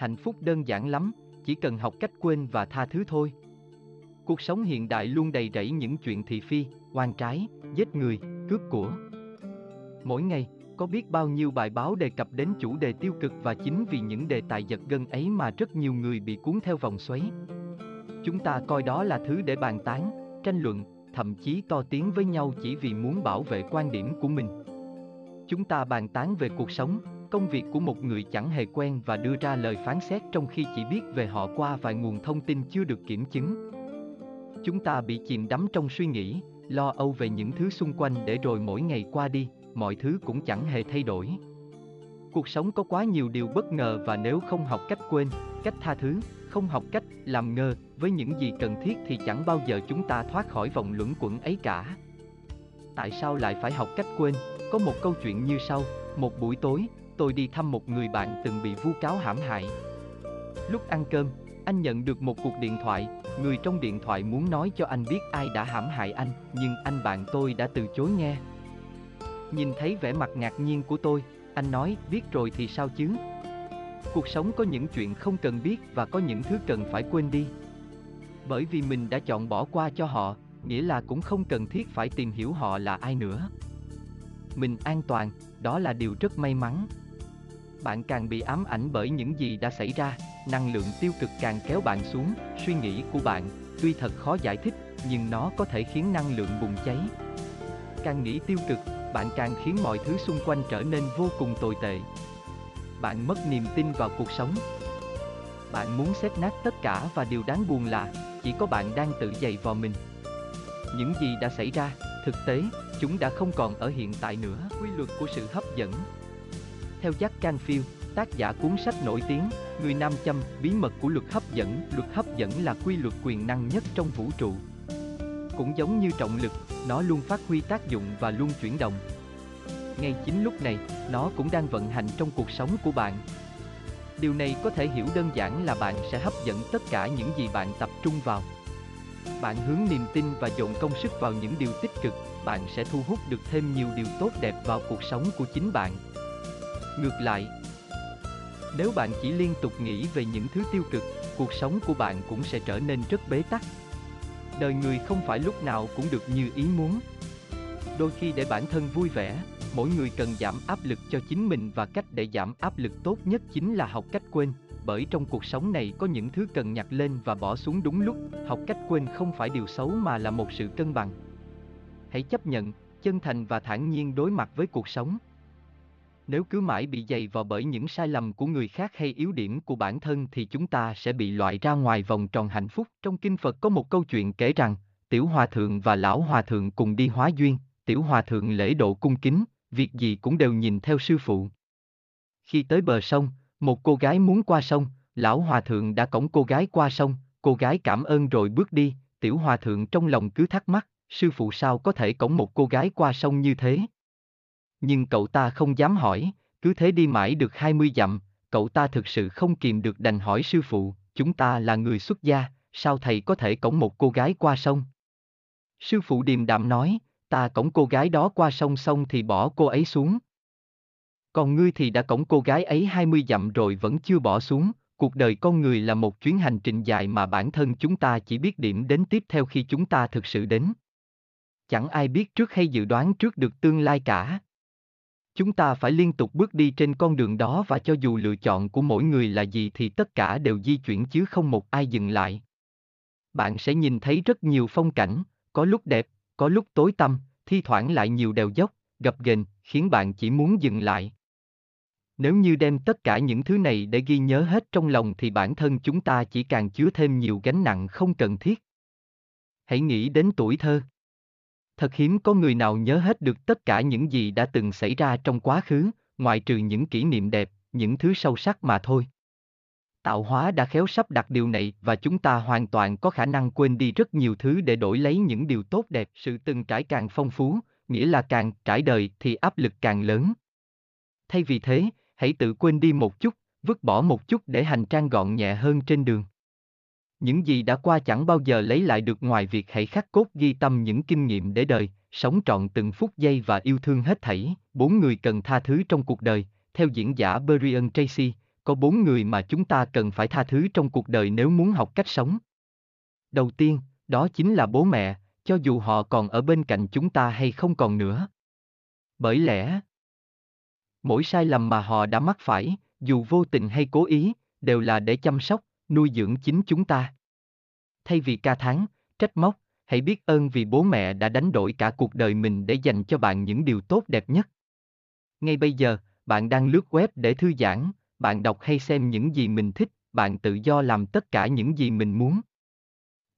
Hạnh phúc đơn giản lắm, chỉ cần học cách quên và tha thứ thôi. Cuộc sống hiện đại luôn đầy rẫy những chuyện thị phi, oan trái, giết người, cướp của. Mỗi ngày, có biết bao nhiêu bài báo đề cập đến chủ đề tiêu cực và chính vì những đề tài giật gân ấy mà rất nhiều người bị cuốn theo vòng xoáy. Chúng ta coi đó là thứ để bàn tán, tranh luận, thậm chí to tiếng với nhau chỉ vì muốn bảo vệ quan điểm của mình. Chúng ta bàn tán về cuộc sống, công việc của một người chẳng hề quen và đưa ra lời phán xét trong khi chỉ biết về họ qua vài nguồn thông tin chưa được kiểm chứng. Chúng ta bị chìm đắm trong suy nghĩ, lo âu về những thứ xung quanh để rồi mỗi ngày qua đi, mọi thứ cũng chẳng hề thay đổi. Cuộc sống có quá nhiều điều bất ngờ và nếu không học cách quên, cách tha thứ, không học cách làm ngơ với những gì cần thiết thì chẳng bao giờ chúng ta thoát khỏi vòng luẩn quẩn ấy cả. Tại sao lại phải học cách quên? Có một câu chuyện như sau, một buổi tối, tôi đi thăm một người bạn từng bị vu cáo hãm hại. Lúc ăn cơm, anh nhận được một cuộc điện thoại, người trong điện thoại muốn nói cho anh biết ai đã hãm hại anh, nhưng anh bạn tôi đã từ chối nghe. Nhìn thấy vẻ mặt ngạc nhiên của tôi, anh nói, biết rồi thì sao chứ? Cuộc sống có những chuyện không cần biết và có những thứ cần phải quên đi. Bởi vì mình đã chọn bỏ qua cho họ, nghĩa là cũng không cần thiết phải tìm hiểu họ là ai nữa. Mình an toàn, đó là điều rất may mắn. Bạn càng bị ám ảnh bởi những gì đã xảy ra, năng lượng tiêu cực càng kéo bạn xuống, suy nghĩ của bạn, tuy thật khó giải thích, nhưng nó có thể khiến năng lượng bùng cháy. Càng nghĩ tiêu cực, bạn càng khiến mọi thứ xung quanh trở nên vô cùng tồi tệ. Bạn mất niềm tin vào cuộc sống. Bạn muốn xét nát tất cả và điều đáng buồn là chỉ có bạn đang tự dày vào mình. Những gì đã xảy ra, thực tế, chúng đã không còn ở hiện tại nữa. Quy luật của sự hấp dẫn. Theo Jack Canfield, tác giả cuốn sách nổi tiếng, Người Nam Châm, Bí mật của luật hấp dẫn. Luật hấp dẫn là quy luật quyền năng nhất trong vũ trụ. Cũng giống như trọng lực, nó luôn phát huy tác dụng và luôn chuyển động. Ngay chính lúc này, nó cũng đang vận hành trong cuộc sống của bạn. Điều này có thể hiểu đơn giản là bạn sẽ hấp dẫn tất cả những gì bạn tập trung vào. Bạn hướng niềm tin và dồn công sức vào những điều tích cực, bạn sẽ thu hút được thêm nhiều điều tốt đẹp vào cuộc sống của chính bạn. Ngược lại, nếu bạn chỉ liên tục nghĩ về những thứ tiêu cực, cuộc sống của bạn cũng sẽ trở nên rất bế tắc. Đời người không phải lúc nào cũng được như ý muốn. Đôi khi để bản thân vui vẻ, mỗi người cần giảm áp lực cho chính mình và cách để giảm áp lực tốt nhất chính là học cách quên, bởi trong cuộc sống này có những thứ cần nhặt lên và bỏ xuống đúng lúc, học cách quên không phải điều xấu mà là một sự cân bằng. Hãy chấp nhận, chân thành và thản nhiên đối mặt với cuộc sống. Nếu cứ mãi bị dày vò bởi những sai lầm của người khác hay yếu điểm của bản thân thì chúng ta sẽ bị loại ra ngoài vòng tròn hạnh phúc. Trong kinh Phật có một câu chuyện kể rằng, Tiểu Hòa Thượng và Lão Hòa Thượng cùng đi hóa duyên, Tiểu Hòa Thượng lễ độ cung kính, việc gì cũng đều nhìn theo sư phụ. Khi tới bờ sông, một cô gái muốn qua sông, Lão Hòa Thượng đã cõng cô gái qua sông, cô gái cảm ơn rồi bước đi, Tiểu Hòa Thượng trong lòng cứ thắc mắc, sư phụ sao có thể cõng một cô gái qua sông như thế? Nhưng cậu ta không dám hỏi, cứ thế đi mãi được 20 dặm, cậu ta thực sự không kìm được đành hỏi sư phụ, chúng ta là người xuất gia, sao thầy có thể cõng một cô gái qua sông? Sư phụ điềm đạm nói, ta cõng cô gái đó qua sông xong thì bỏ cô ấy xuống. Còn ngươi thì đã cõng cô gái ấy 20 dặm rồi vẫn chưa bỏ xuống, cuộc đời con người là một chuyến hành trình dài mà bản thân chúng ta chỉ biết điểm đến tiếp theo khi chúng ta thực sự đến. Chẳng ai biết trước hay dự đoán trước được tương lai cả. Chúng ta phải liên tục bước đi trên con đường đó và cho dù lựa chọn của mỗi người là gì thì tất cả đều di chuyển chứ không một ai dừng lại. Bạn sẽ nhìn thấy rất nhiều phong cảnh, có lúc đẹp, có lúc tối tăm, thi thoảng lại nhiều đèo dốc, gập ghềnh, khiến bạn chỉ muốn dừng lại. Nếu như đem tất cả những thứ này để ghi nhớ hết trong lòng thì bản thân chúng ta chỉ càng chứa thêm nhiều gánh nặng không cần thiết. Hãy nghĩ đến tuổi thơ. Thật hiếm có người nào nhớ hết được tất cả những gì đã từng xảy ra trong quá khứ, ngoại trừ những kỷ niệm đẹp, những thứ sâu sắc mà thôi. Tạo hóa đã khéo sắp đặt điều này và chúng ta hoàn toàn có khả năng quên đi rất nhiều thứ để đổi lấy những điều tốt đẹp. Sự từng trải càng phong phú, nghĩa là càng trải đời thì áp lực càng lớn. Thay vì thế, hãy tự quên đi một chút, vứt bỏ một chút để hành trang gọn nhẹ hơn trên đường. Những gì đã qua chẳng bao giờ lấy lại được ngoài việc hãy khắc cốt ghi tâm những kinh nghiệm để đời, sống trọn từng phút giây và yêu thương hết thảy. Bốn người cần tha thứ trong cuộc đời, theo diễn giả Brian Tracy, có bốn người mà chúng ta cần phải tha thứ trong cuộc đời nếu muốn học cách sống. Đầu tiên, đó chính là bố mẹ, cho dù họ còn ở bên cạnh chúng ta hay không còn nữa. Bởi lẽ, mỗi sai lầm mà họ đã mắc phải, dù vô tình hay cố ý, đều là để chăm sóc, nuôi dưỡng chính chúng ta. Thay vì ca thán, trách móc, hãy biết ơn vì bố mẹ đã đánh đổi cả cuộc đời mình để dành cho bạn những điều tốt đẹp nhất. Ngay bây giờ, bạn đang lướt web để thư giãn, bạn đọc hay xem những gì mình thích, bạn tự do làm tất cả những gì mình muốn.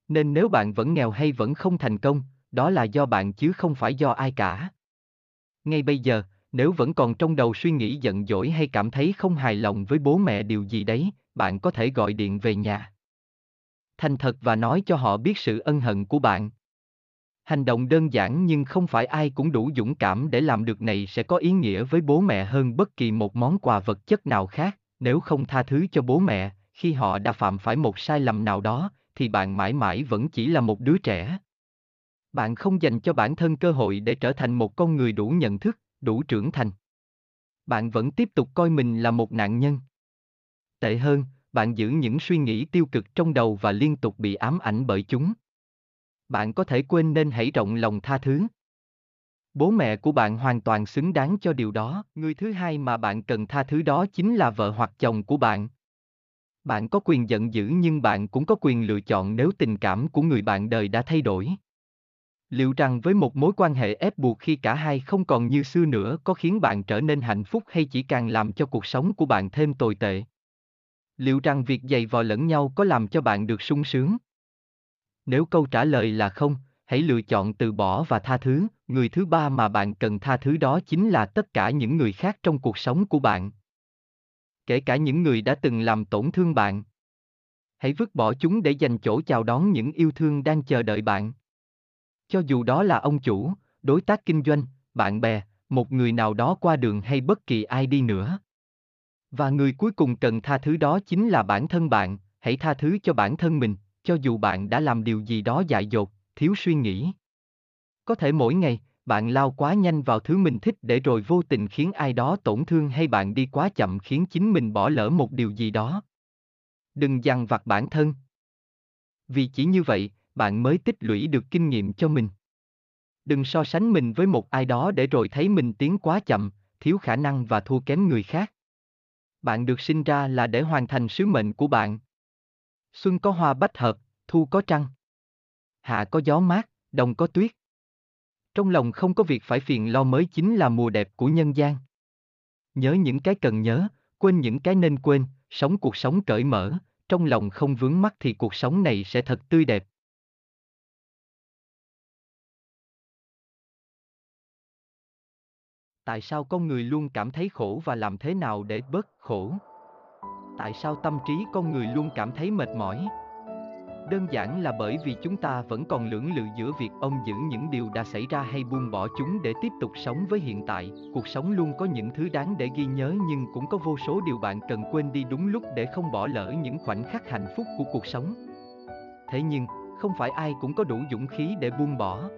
Nên nếu bạn vẫn nghèo hay vẫn không thành công, đó là do bạn chứ không phải do ai cả. Ngay bây giờ, nếu vẫn còn trong đầu suy nghĩ giận dỗi hay cảm thấy không hài lòng với bố mẹ điều gì đấy, bạn có thể gọi điện về nhà. Thành thật và nói cho họ biết sự ân hận của bạn. Hành động đơn giản nhưng không phải ai cũng đủ dũng cảm để làm được này sẽ có ý nghĩa với bố mẹ hơn bất kỳ một món quà vật chất nào khác, nếu không tha thứ cho bố mẹ, khi họ đã phạm phải một sai lầm nào đó, thì bạn mãi mãi vẫn chỉ là một đứa trẻ. Bạn không dành cho bản thân cơ hội để trở thành một con người đủ nhận thức, đủ trưởng thành. Bạn vẫn tiếp tục coi mình là một nạn nhân. Tệ hơn, bạn giữ những suy nghĩ tiêu cực trong đầu và liên tục bị ám ảnh bởi chúng. Bạn có thể quên nên hãy rộng lòng tha thứ. Bố mẹ của bạn hoàn toàn xứng đáng cho điều đó. Người thứ hai mà bạn cần tha thứ đó chính là vợ hoặc chồng của bạn. Bạn có quyền giận dữ nhưng bạn cũng có quyền lựa chọn nếu tình cảm của người bạn đời đã thay đổi. Liệu rằng với một mối quan hệ ép buộc khi cả hai không còn như xưa nữa có khiến bạn trở nên hạnh phúc hay chỉ càng làm cho cuộc sống của bạn thêm tồi tệ? Liệu rằng việc giày vò lẫn nhau có làm cho bạn được sung sướng? Nếu câu trả lời là không, hãy lựa chọn từ bỏ và tha thứ, người thứ ba mà bạn cần tha thứ đó chính là tất cả những người khác trong cuộc sống của bạn. Kể cả những người đã từng làm tổn thương bạn. Hãy vứt bỏ chúng để dành chỗ chào đón những yêu thương đang chờ đợi bạn. Cho dù đó là ông chủ, đối tác kinh doanh, bạn bè, một người nào đó qua đường hay bất kỳ ai đi nữa. Và người cuối cùng cần tha thứ đó chính là bản thân bạn, hãy tha thứ cho bản thân mình, cho dù bạn đã làm điều gì đó dại dột, thiếu suy nghĩ. Có thể mỗi ngày, bạn lao quá nhanh vào thứ mình thích để rồi vô tình khiến ai đó tổn thương hay bạn đi quá chậm khiến chính mình bỏ lỡ một điều gì đó. Đừng dằn vặt bản thân. Vì chỉ như vậy, bạn mới tích lũy được kinh nghiệm cho mình. Đừng so sánh mình với một ai đó để rồi thấy mình tiến quá chậm, thiếu khả năng và thua kém người khác. Bạn được sinh ra là để hoàn thành sứ mệnh của bạn. Xuân có hoa bách hợp, thu có trăng. Hạ có gió mát, đông có tuyết. Trong lòng không có việc phải phiền lo mới chính là mùa đẹp của nhân gian. Nhớ những cái cần nhớ, quên những cái nên quên, sống cuộc sống cởi mở, trong lòng không vướng mắc thì cuộc sống này sẽ thật tươi đẹp. Tại sao con người luôn cảm thấy khổ và làm thế nào để bớt khổ? Tại sao tâm trí con người luôn cảm thấy mệt mỏi? Đơn giản là bởi vì chúng ta vẫn còn lưỡng lự giữa việc ông giữ những điều đã xảy ra hay buông bỏ chúng để tiếp tục sống với hiện tại. Cuộc sống luôn có những thứ đáng để ghi nhớ nhưng cũng có vô số điều bạn cần quên đi đúng lúc để không bỏ lỡ những khoảnh khắc hạnh phúc của cuộc sống. Thế nhưng, không phải ai cũng có đủ dũng khí để buông bỏ.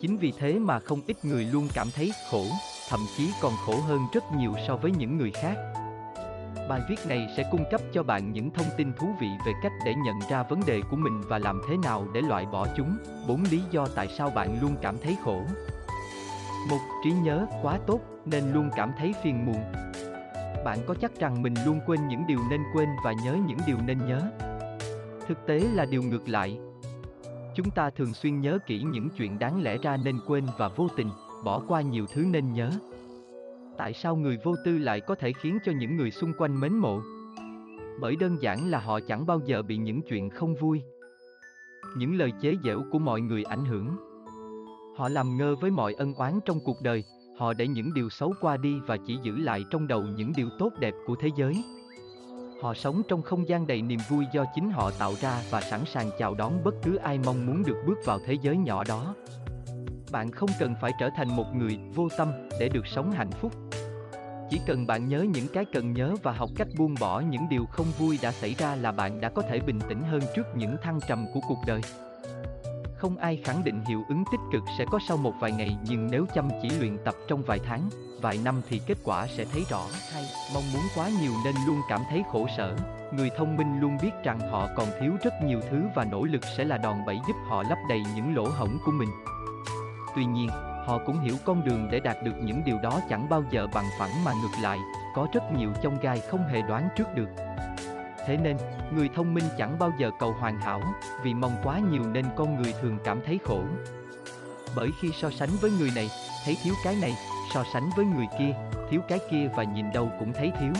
Chính vì thế mà không ít người luôn cảm thấy khổ, thậm chí còn khổ hơn rất nhiều so với những người khác. Bài viết này sẽ cung cấp cho bạn những thông tin thú vị về cách để nhận ra vấn đề của mình và làm thế nào để loại bỏ chúng. Bốn lý do tại sao bạn luôn cảm thấy khổ. Một, trí nhớ quá tốt nên luôn cảm thấy phiền muộn. Bạn có chắc rằng mình luôn quên những điều nên quên và nhớ những điều nên nhớ? Thực tế là điều ngược lại. Chúng ta thường xuyên nhớ kỹ những chuyện đáng lẽ ra nên quên và vô tình bỏ qua nhiều thứ nên nhớ. Tại sao người vô tư lại có thể khiến cho những người xung quanh mến mộ? Bởi đơn giản là họ chẳng bao giờ bị những chuyện không vui. Những lời chế giễu của mọi người ảnh hưởng. Họ làm ngơ với mọi ân oán trong cuộc đời, họ để những điều xấu qua đi và chỉ giữ lại trong đầu những điều tốt đẹp của thế giới. Họ sống trong không gian đầy niềm vui do chính họ tạo ra và sẵn sàng chào đón bất cứ ai mong muốn được bước vào thế giới nhỏ đó. Bạn không cần phải trở thành một người vô tâm để được sống hạnh phúc. Chỉ cần bạn nhớ những cái cần nhớ và học cách buông bỏ những điều không vui đã xảy ra là bạn đã có thể bình tĩnh hơn trước những thăng trầm của cuộc đời. Không ai khẳng định hiệu ứng tích cực sẽ có sau một vài ngày nhưng nếu chăm chỉ luyện tập trong vài tháng, vài năm thì kết quả sẽ thấy rõ. Hay, mong muốn quá nhiều nên luôn cảm thấy khổ sở. Người thông minh luôn biết rằng họ còn thiếu rất nhiều thứ và nỗ lực sẽ là đòn bẩy giúp họ lấp đầy những lỗ hổng của mình. Tuy nhiên, họ cũng hiểu con đường để đạt được những điều đó chẳng bao giờ bằng phẳng mà ngược lại, có rất nhiều chông gai không hề đoán trước được. Thế nên, người thông minh chẳng bao giờ cầu hoàn hảo, vì mong quá nhiều nên con người thường cảm thấy khổ. Bởi khi so sánh với người này, thấy thiếu cái này, so sánh với người kia, thiếu cái kia và nhìn đâu cũng thấy thiếu.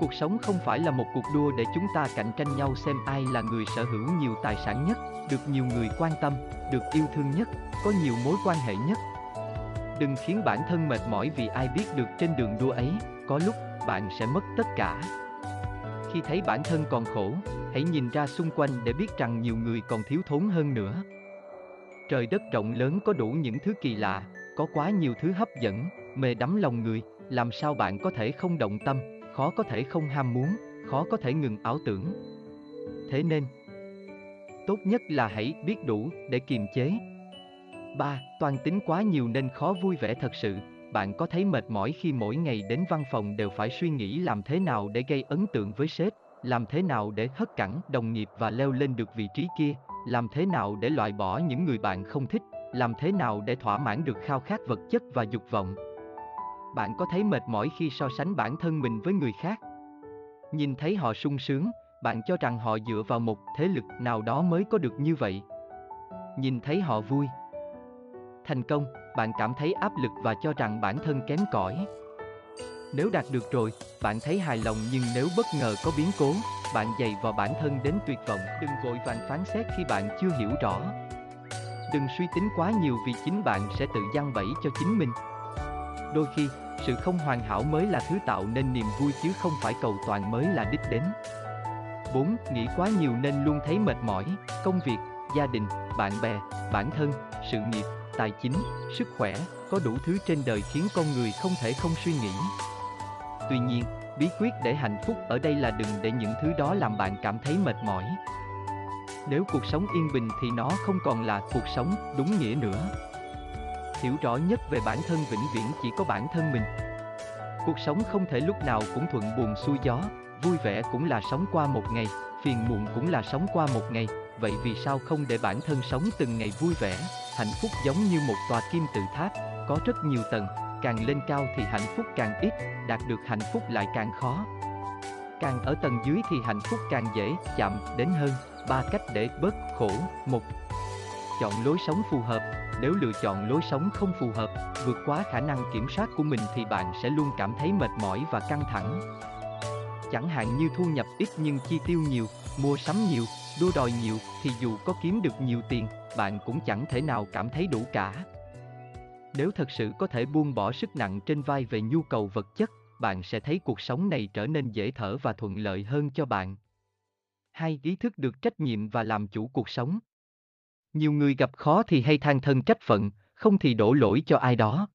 Cuộc sống không phải là một cuộc đua để chúng ta cạnh tranh nhau xem ai là người sở hữu nhiều tài sản nhất, được nhiều người quan tâm, được yêu thương nhất, có nhiều mối quan hệ nhất. Đừng khiến bản thân mệt mỏi vì ai biết được trên đường đua ấy, có lúc bạn sẽ mất tất cả. Khi thấy bản thân còn khổ, hãy nhìn ra xung quanh để biết rằng nhiều người còn thiếu thốn hơn nữa. Trời đất rộng lớn có đủ những thứ kỳ lạ, có quá nhiều thứ hấp dẫn, mê đắm lòng người, làm sao bạn có thể không động tâm, khó có thể không ham muốn, khó có thể ngừng ảo tưởng. Thế nên, tốt nhất là hãy biết đủ để kiềm chế. 3. Toàn tính quá nhiều nên khó vui vẻ thật sự. Bạn có thấy mệt mỏi khi mỗi ngày đến văn phòng đều phải suy nghĩ làm thế nào để gây ấn tượng với sếp, làm thế nào để hất cẳng đồng nghiệp và leo lên được vị trí kia, làm thế nào để loại bỏ những người bạn không thích, làm thế nào để thỏa mãn được khao khát vật chất và dục vọng. Bạn có thấy mệt mỏi khi so sánh bản thân mình với người khác? Nhìn thấy họ sung sướng, bạn cho rằng họ dựa vào một thế lực nào đó mới có được như vậy. Nhìn thấy họ vui, thành công, bạn cảm thấy áp lực và cho rằng bản thân kém cỏi. Nếu đạt được rồi, bạn thấy hài lòng nhưng nếu bất ngờ có biến cố, bạn dày vào bản thân đến tuyệt vọng. Đừng vội vàng phán xét khi bạn chưa hiểu rõ. Đừng suy tính quá nhiều vì chính bạn sẽ tự gian bẫy cho chính mình. Đôi khi, sự không hoàn hảo mới là thứ tạo nên niềm vui chứ không phải cầu toàn mới là đích đến. 4. Nghĩ quá nhiều nên luôn thấy mệt mỏi, công việc, gia đình, bạn bè, bản thân, sự nghiệp, tài chính, sức khỏe, có đủ thứ trên đời khiến con người không thể không suy nghĩ. Tuy nhiên, bí quyết để hạnh phúc ở đây là đừng để những thứ đó làm bạn cảm thấy mệt mỏi. Nếu cuộc sống yên bình thì nó không còn là cuộc sống đúng nghĩa nữa. Hiểu rõ nhất về bản thân vĩnh viễn chỉ có bản thân mình. Cuộc sống không thể lúc nào cũng thuận buồm xuôi gió, vui vẻ cũng là sống qua một ngày, phiền muộn cũng là sống qua một ngày, vậy vì sao không để bản thân sống từng ngày vui vẻ, hạnh phúc giống như một tòa kim tự tháp, có rất nhiều tầng, càng lên cao thì hạnh phúc càng ít, đạt được hạnh phúc lại càng khó. Càng ở tầng dưới thì hạnh phúc càng dễ chạm đến hơn. Ba cách để bớt khổ. Một, chọn lối sống phù hợp. Nếu lựa chọn lối sống không phù hợp, vượt quá khả năng kiểm soát của mình thì bạn sẽ luôn cảm thấy mệt mỏi và căng thẳng. Chẳng hạn như thu nhập ít nhưng chi tiêu nhiều, mua sắm nhiều, đua đòi nhiều thì dù có kiếm được nhiều tiền, bạn cũng chẳng thể nào cảm thấy đủ cả. Nếu thật sự có thể buông bỏ sức nặng trên vai về nhu cầu vật chất, bạn sẽ thấy cuộc sống này trở nên dễ thở và thuận lợi hơn cho bạn. Hai, ý thức được trách nhiệm và làm chủ cuộc sống. Nhiều người gặp khó thì hay than thân trách phận, không thì đổ lỗi cho ai đó.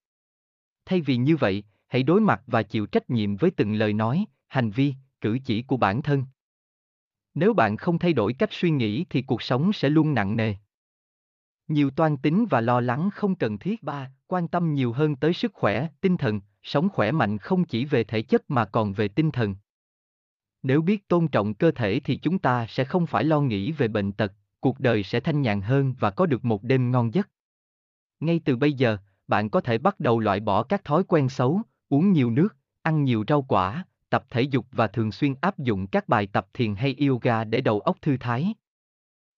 Thay vì như vậy, hãy đối mặt và chịu trách nhiệm với từng lời nói, hành vi, cử chỉ của bản thân. Nếu bạn không thay đổi cách suy nghĩ thì cuộc sống sẽ luôn nặng nề. Nhiều toan tính và lo lắng không cần thiết. Ba, quan tâm nhiều hơn tới sức khỏe, tinh thần, sống khỏe mạnh không chỉ về thể chất mà còn về tinh thần. Nếu biết tôn trọng cơ thể thì chúng ta sẽ không phải lo nghĩ về bệnh tật, cuộc đời sẽ thanh nhàn hơn và có được một đêm ngon giấc. Ngay từ bây giờ, bạn có thể bắt đầu loại bỏ các thói quen xấu, uống nhiều nước, ăn nhiều rau quả, tập thể dục và thường xuyên áp dụng các bài tập thiền hay yoga để đầu óc thư thái.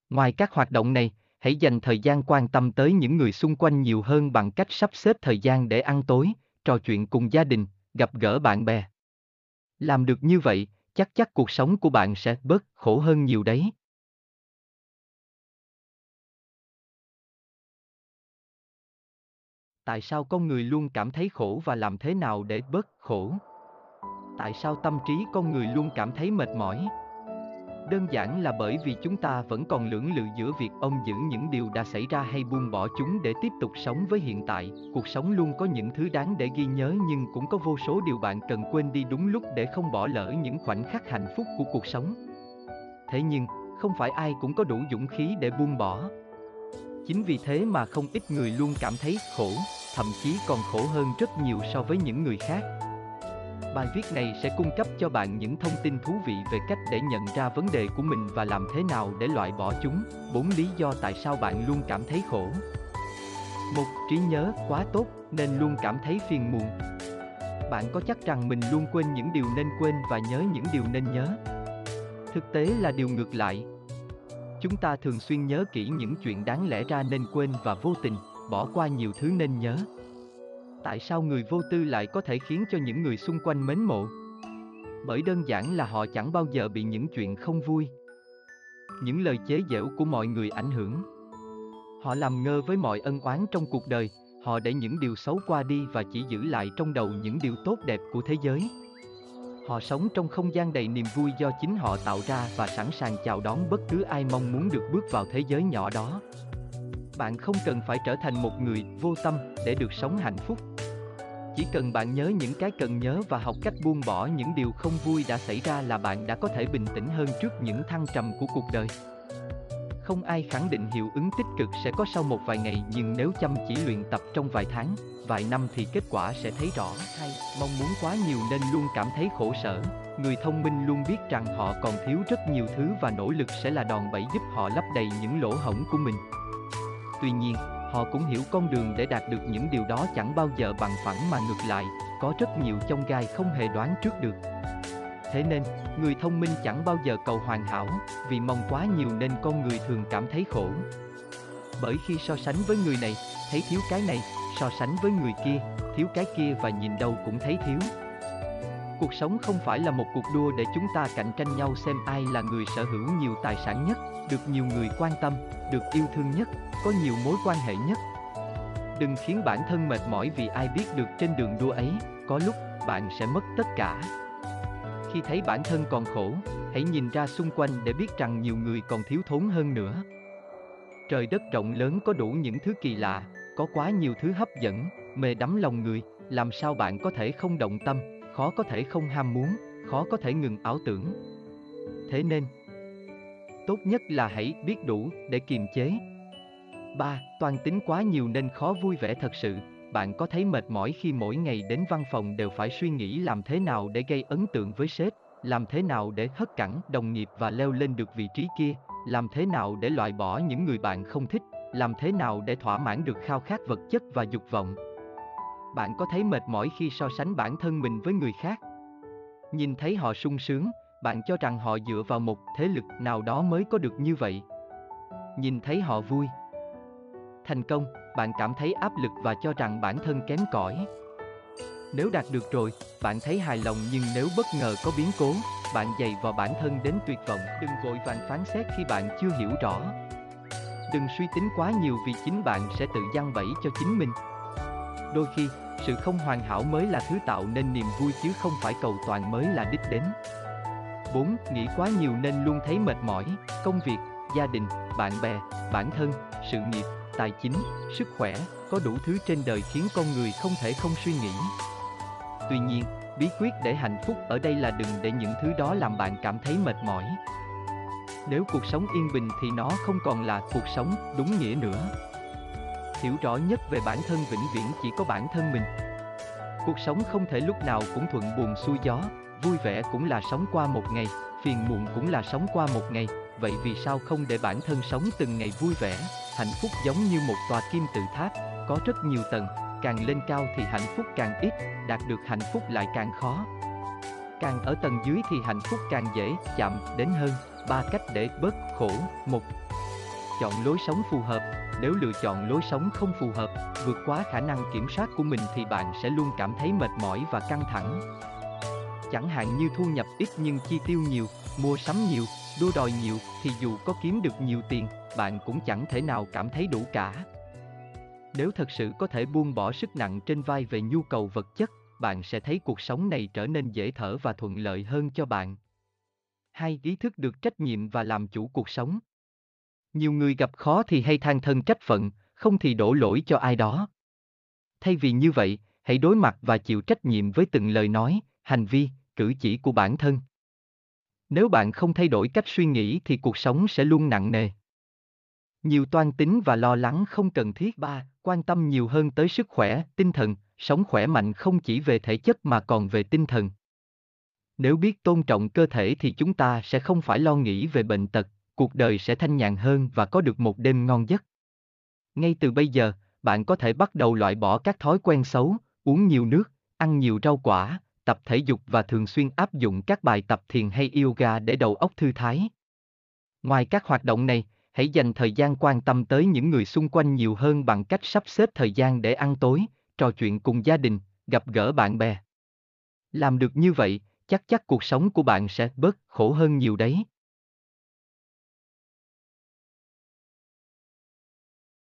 Ngoài các hoạt động này, hãy dành thời gian quan tâm tới những người xung quanh nhiều hơn bằng cách sắp xếp thời gian để ăn tối, trò chuyện cùng gia đình, gặp gỡ bạn bè. Làm được như vậy, chắc chắc cuộc sống của bạn sẽ bớt khổ hơn nhiều đấy. Tại sao con người luôn cảm thấy khổ và làm thế nào để bớt khổ? Tại sao tâm trí con người luôn cảm thấy mệt mỏi? Đơn giản là bởi vì chúng ta vẫn còn lưỡng lự giữa việc ông giữ những điều đã xảy ra hay buông bỏ chúng để tiếp tục sống với hiện tại. Cuộc sống luôn có những thứ đáng để ghi nhớ nhưng cũng có vô số điều bạn cần quên đi đúng lúc để không bỏ lỡ những khoảnh khắc hạnh phúc của cuộc sống. Thế nhưng, không phải ai cũng có đủ dũng khí để buông bỏ. Chính vì thế mà không ít người luôn cảm thấy khổ, thậm chí còn khổ hơn rất nhiều so với những người khác. Bài viết này sẽ cung cấp cho bạn những thông tin thú vị về cách để nhận ra vấn đề của mình và làm thế nào để loại bỏ chúng. 4 lý do tại sao bạn luôn cảm thấy khổ. Một, trí nhớ quá tốt nên luôn cảm thấy phiền muộn. Bạn có chắc rằng mình luôn quên những điều nên quên và nhớ những điều nên nhớ? Thực tế là điều ngược lại. Chúng ta thường xuyên nhớ kỹ những chuyện đáng lẽ ra nên quên và vô tình bỏ qua nhiều thứ nên nhớ. Tại sao người vô tư lại có thể khiến cho những người xung quanh mến mộ? Bởi đơn giản là họ chẳng bao giờ bị những chuyện không vui, những lời chế giễu của mọi người ảnh hưởng. Họ làm ngơ với mọi ân oán trong cuộc đời, họ để những điều xấu qua đi và chỉ giữ lại trong đầu những điều tốt đẹp của thế giới. Họ sống trong không gian đầy niềm vui do chính họ tạo ra và sẵn sàng chào đón bất cứ ai mong muốn được bước vào thế giới nhỏ đó. Bạn không cần phải trở thành một người vô tâm để được sống hạnh phúc. Chỉ cần bạn nhớ những cái cần nhớ và học cách buông bỏ những điều không vui đã xảy ra là bạn đã có thể bình tĩnh hơn trước những thăng trầm của cuộc đời. Không ai khẳng định hiệu ứng tích cực sẽ có sau một vài ngày nhưng nếu chăm chỉ luyện tập trong vài tháng, vài năm thì kết quả sẽ thấy rõ. Hay, mong muốn quá nhiều nên luôn cảm thấy khổ sở. Người thông minh luôn biết rằng họ còn thiếu rất nhiều thứ và nỗ lực sẽ là đòn bẩy giúp họ lấp đầy những lỗ hổng của mình. Tuy nhiên, họ cũng hiểu con đường để đạt được những điều đó chẳng bao giờ bằng phẳng mà ngược lại, có rất nhiều chông gai không hề đoán trước được. Thế nên, người thông minh chẳng bao giờ cầu hoàn hảo, vì mong quá nhiều nên con người thường cảm thấy khổ. Bởi khi so sánh với người này, thấy thiếu cái này, so sánh với người kia, thiếu cái kia và nhìn đâu cũng thấy thiếu. Cuộc sống không phải là một cuộc đua để chúng ta cạnh tranh nhau xem ai là người sở hữu nhiều tài sản nhất, được nhiều người quan tâm, được yêu thương nhất, có nhiều mối quan hệ nhất. Đừng khiến bản thân mệt mỏi vì ai biết được trên đường đua ấy, có lúc bạn sẽ mất tất cả. Khi thấy bản thân còn khổ, hãy nhìn ra xung quanh để biết rằng nhiều người còn thiếu thốn hơn nữa. Trời đất rộng lớn có đủ những thứ kỳ lạ, có quá nhiều thứ hấp dẫn, mê đắm lòng người, làm sao bạn có thể không động tâm, khó có thể không ham muốn, khó có thể ngừng ảo tưởng. Thế nên, tốt nhất là hãy biết đủ để kiềm chế. 3. Toàn tính quá nhiều nên khó vui vẻ thật sự. Bạn có thấy mệt mỏi khi mỗi ngày đến văn phòng đều phải suy nghĩ làm thế nào để gây ấn tượng với sếp, làm thế nào để hất cẳng đồng nghiệp và leo lên được vị trí kia, làm thế nào để loại bỏ những người bạn không thích, làm thế nào để thỏa mãn được khao khát vật chất và dục vọng. Bạn có thấy mệt mỏi khi so sánh bản thân mình với người khác? Nhìn thấy họ sung sướng, bạn cho rằng họ dựa vào một thế lực nào đó mới có được như vậy. Nhìn thấy họ vui, thành công, bạn cảm thấy áp lực và cho rằng bản thân kém cỏi. Nếu đạt được rồi, bạn thấy hài lòng nhưng nếu bất ngờ có biến cố, bạn dày vào bản thân đến tuyệt vọng. Đừng vội vàng phán xét khi bạn chưa hiểu rõ. Đừng suy tính quá nhiều vì chính bạn sẽ tự giăng bẫy cho chính mình. Đôi khi, sự không hoàn hảo mới là thứ tạo nên niềm vui chứ không phải cầu toàn mới là đích đến. 4. Nghĩ quá nhiều nên luôn thấy mệt mỏi, công việc, gia đình, bạn bè, bản thân, sự nghiệp, tài chính, sức khỏe, có đủ thứ trên đời khiến con người không thể không suy nghĩ. Tuy nhiên, bí quyết để hạnh phúc ở đây là đừng để những thứ đó làm bạn cảm thấy mệt mỏi. Nếu cuộc sống yên bình thì nó không còn là cuộc sống đúng nghĩa nữa. Hiểu rõ nhất về bản thân vĩnh viễn chỉ có bản thân mình. Cuộc sống không thể lúc nào cũng thuận buồm xuôi gió, vui vẻ cũng là sống qua một ngày, phiền muộn cũng là sống qua một ngày, vậy vì sao không để bản thân sống từng ngày vui vẻ, hạnh phúc giống như một tòa kim tự tháp, có rất nhiều tầng, càng lên cao thì hạnh phúc càng ít, đạt được hạnh phúc lại càng khó. Càng ở tầng dưới thì hạnh phúc càng dễ chạm đến hơn. Ba cách để bớt khổ. Một, chọn lối sống phù hợp. Nếu lựa chọn lối sống không phù hợp, vượt quá khả năng kiểm soát của mình thì bạn sẽ luôn cảm thấy mệt mỏi và căng thẳng. Chẳng hạn như thu nhập ít nhưng chi tiêu nhiều, mua sắm nhiều, đua đòi nhiều thì dù có kiếm được nhiều tiền, bạn cũng chẳng thể nào cảm thấy đủ cả. Nếu thật sự có thể buông bỏ sức nặng trên vai về nhu cầu vật chất, bạn sẽ thấy cuộc sống này trở nên dễ thở và thuận lợi hơn cho bạn. Hai, ý thức được trách nhiệm và làm chủ cuộc sống. Nhiều người gặp khó thì hay than thân trách phận, không thì đổ lỗi cho ai đó. Thay vì như vậy, hãy đối mặt và chịu trách nhiệm với từng lời nói, hành vi, cử chỉ của bản thân. Nếu bạn không thay đổi cách suy nghĩ thì cuộc sống sẽ luôn nặng nề. Nhiều toan tính và lo lắng không cần thiết. Ba, Quan tâm nhiều hơn tới sức khỏe, tinh thần, sống khỏe mạnh không chỉ về thể chất mà còn về tinh thần. Nếu biết tôn trọng cơ thể thì chúng ta sẽ không phải lo nghĩ về bệnh tật, cuộc đời sẽ thanh nhàn hơn và có được một đêm ngon giấc. Ngay từ bây giờ, bạn có thể bắt đầu loại bỏ các thói quen xấu, uống nhiều nước, ăn nhiều rau quả, tập thể dục và thường xuyên áp dụng các bài tập thiền hay yoga để đầu óc thư thái. Ngoài các hoạt động này, hãy dành thời gian quan tâm tới những người xung quanh nhiều hơn bằng cách sắp xếp thời gian để ăn tối, trò chuyện cùng gia đình, gặp gỡ bạn bè. Làm được như vậy, chắc chắc cuộc sống của bạn sẽ bớt khổ hơn nhiều đấy.